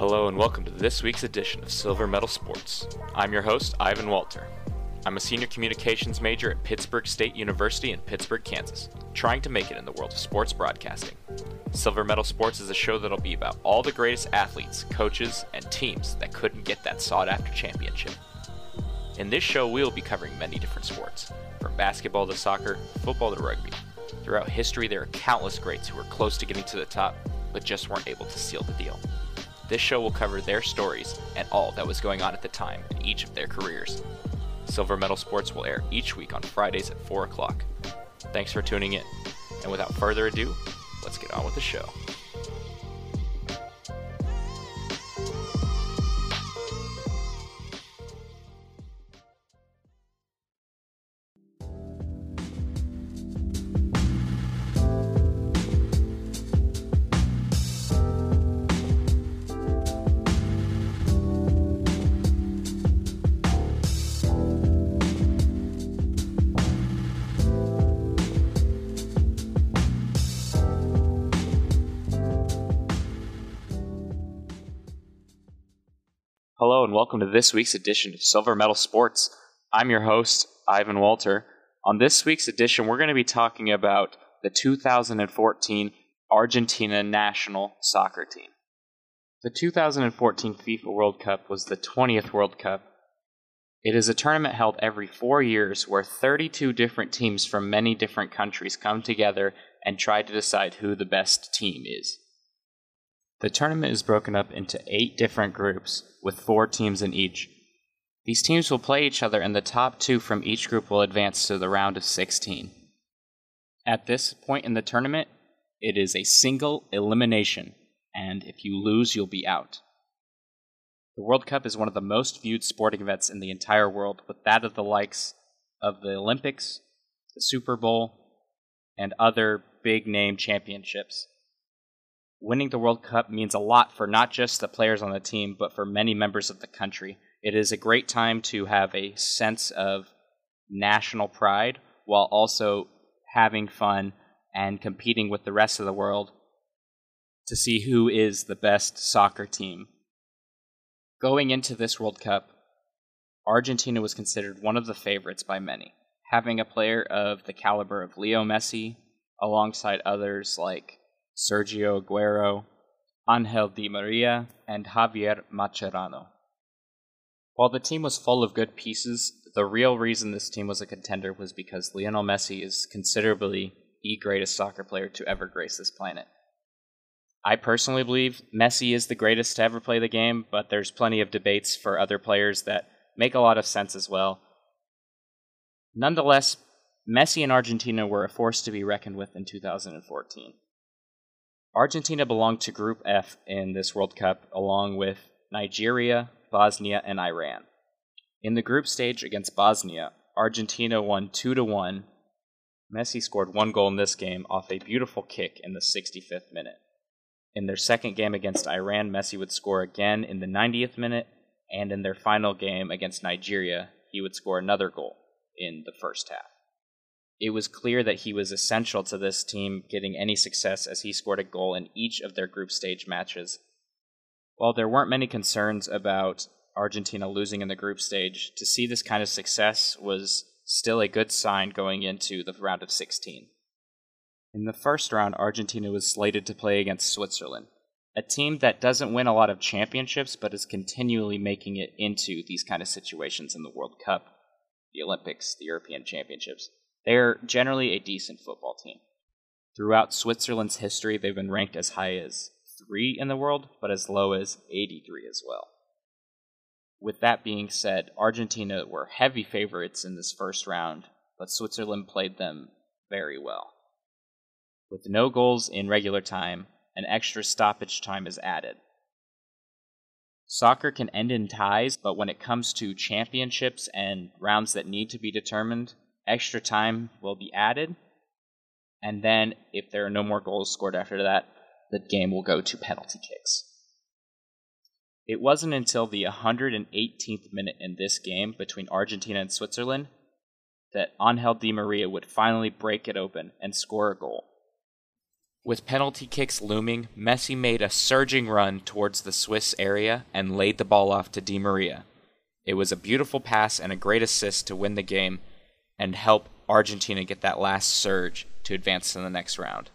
Hello and welcome to this week's edition of Silver Medal Sports. I'm your host, Ivan Walter. I'm a senior communications major at Pittsburg State University in Pittsburg, Kansas, trying to make it in the world of sports broadcasting. Silver Medal Sports is a show that'll be about all the greatest athletes, coaches, and teams that couldn't get that sought after championship. In this show, we'll be covering many different sports, from basketball to soccer, football to rugby. Throughout history, there are countless greats who were close to getting to the top, but just weren't able to seal the deal. This show will cover their stories and all that was going on at the time in each of their careers. Silver Medal Sports will air each week on Fridays at 4 o'clock. Thanks for tuning in. And without further ado, let's get on with the show. And welcome to this week's edition of Silver Medal Sports. I'm your host, Ivan Walter. On this week's edition, we're going to be talking about the 2014 Argentina national soccer team. The 2014 FIFA World Cup was the 20th World Cup. It is a tournament held every four years where 32 different teams from many different countries come together and try to decide who the best team is. The tournament is broken up into eight different groups, with four teams in each. These teams will play each other, and the top two from each group will advance to the round of 16. At this point in the tournament, it is a single elimination, and if you lose, you'll be out. The World Cup is one of the most viewed sporting events in the entire world, with that of the likes of the Olympics, the Super Bowl, and other big name championships winning the World Cup means a lot for not just the players on the team, but for many members of the country. It is a great time to have a sense of national pride while also having fun and competing with the rest of the world to see who is the best soccer team. Going into this World Cup, Argentina was considered one of the favorites by many, having a player of the caliber of Leo Messi alongside others like Sergio Aguero, Angel Di Maria, and Javier Mascherano. While the team was full of good pieces, the real reason this team was a contender was because Lionel Messi is considerably the greatest soccer player to ever grace this planet. I personally believe Messi is the greatest to ever play the game, but there's plenty of debates for other players that make a lot of sense as well. Nonetheless, Messi and Argentina were a force to be reckoned with in 2014. Argentina belonged to Group F in this World Cup, along with Nigeria, Bosnia, and Iran. In the group stage against Bosnia, Argentina won 2 to 1. Messi scored one goal in this game off a beautiful kick in the 65th minute. In their second game against Iran, Messi would score again in the 90th minute, and in their final game against Nigeria, he would score another goal in the first half it was clear that he was essential to this team getting any success as he scored a goal in each of their group stage matches. While there weren't many concerns about Argentina losing in the group stage, to see this kind of success was still a good sign going into the round of 16. In the first round, Argentina was slated to play against Switzerland, a team that doesn't win a lot of championships but is continually making it into these kind of situations in the World Cup, the Olympics, the European Championships. They're generally a decent football team. Throughout Switzerland's history, they've been ranked as high as 3 in the world, but as low as 83 as well. With that being said, Argentina were heavy favorites in this first round, but Switzerland played them very well. With no goals in regular time, an extra stoppage time is added. Soccer can end in ties, but when it comes to championships and rounds that need to be determined, extra time will be added. And then, if there are no more goals scored after that, the game will go to penalty kicks. It wasn't until the 118th minute in this game between Argentina and Switzerland that Angel Di Maria would finally break it open and score a goal. With penalty kicks looming, Messi made a surging run towards the Swiss area and laid the ball off to Di Maria. It was a beautiful pass and a great assist to win the game and help Argentina get that last surge to advance to the next round.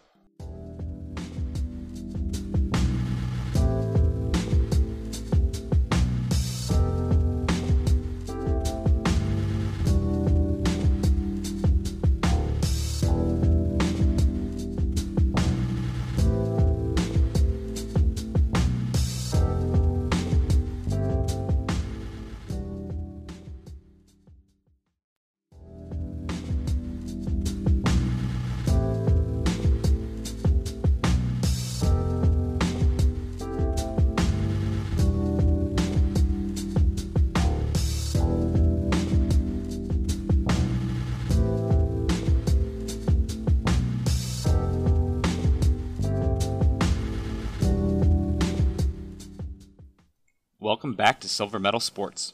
Welcome back to Silver Medal Sports.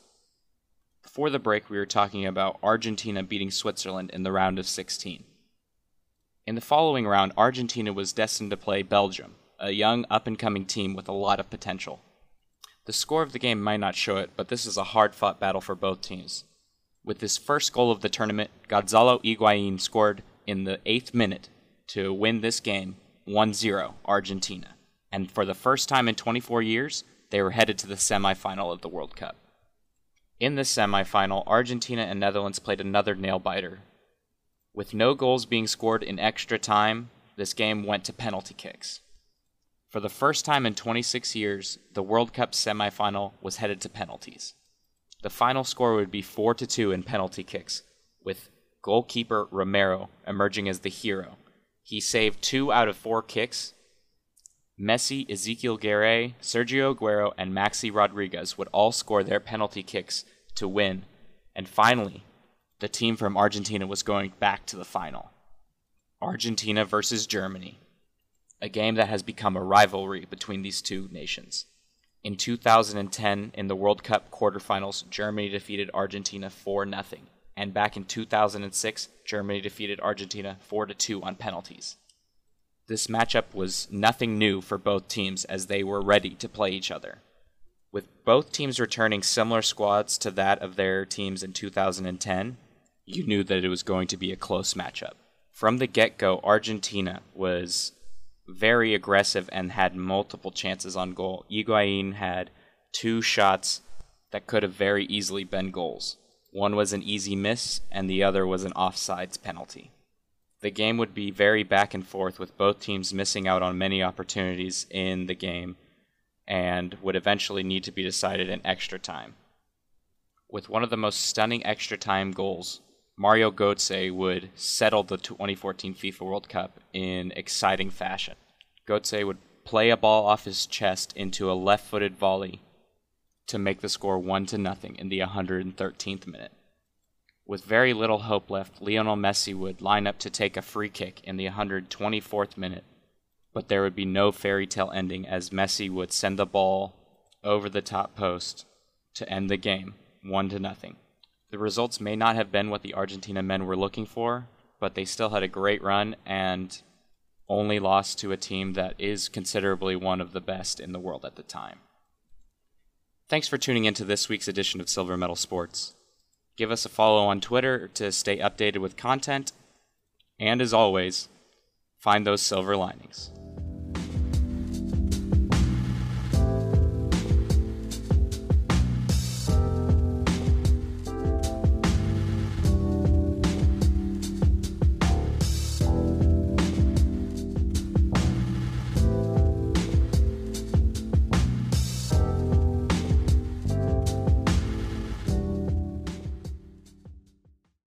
Before the break, we were talking about Argentina beating Switzerland in the round of 16. In the following round, Argentina was destined to play Belgium, a young up and coming team with a lot of potential. The score of the game might not show it, but this is a hard fought battle for both teams. With his first goal of the tournament, Gonzalo Higuain scored in the eighth minute to win this game 1 0 Argentina. And for the first time in 24 years, they were headed to the semifinal of the World Cup. In the semifinal, Argentina and Netherlands played another nail biter. With no goals being scored in extra time, this game went to penalty kicks. For the first time in 26 years, the World Cup semifinal was headed to penalties. The final score would be 4 to 2 in penalty kicks, with goalkeeper Romero emerging as the hero. He saved 2 out of 4 kicks Messi, Ezequiel Garay, Sergio Aguero, and Maxi Rodriguez would all score their penalty kicks to win. And finally, the team from Argentina was going back to the final. Argentina versus Germany, a game that has become a rivalry between these two nations. In 2010, in the World Cup quarterfinals, Germany defeated Argentina 4 0. And back in 2006, Germany defeated Argentina 4 2 on penalties. This matchup was nothing new for both teams as they were ready to play each other. With both teams returning similar squads to that of their teams in 2010, you knew that it was going to be a close matchup. From the get go, Argentina was very aggressive and had multiple chances on goal. Higuain had two shots that could have very easily been goals. One was an easy miss, and the other was an offsides penalty. The game would be very back and forth, with both teams missing out on many opportunities in the game and would eventually need to be decided in extra time. With one of the most stunning extra time goals, Mario Götze would settle the 2014 FIFA World Cup in exciting fashion. Götze would play a ball off his chest into a left-footed volley to make the score 1 to nothing in the 113th minute. With very little hope left, Lionel Messi would line up to take a free kick in the 124th minute, but there would be no fairy tale ending as Messi would send the ball over the top post to end the game, 1 to nothing. The results may not have been what the Argentina men were looking for, but they still had a great run and only lost to a team that is considerably one of the best in the world at the time. Thanks for tuning in to this week's edition of Silver Medal Sports. Give us a follow on Twitter to stay updated with content. And as always, find those silver linings.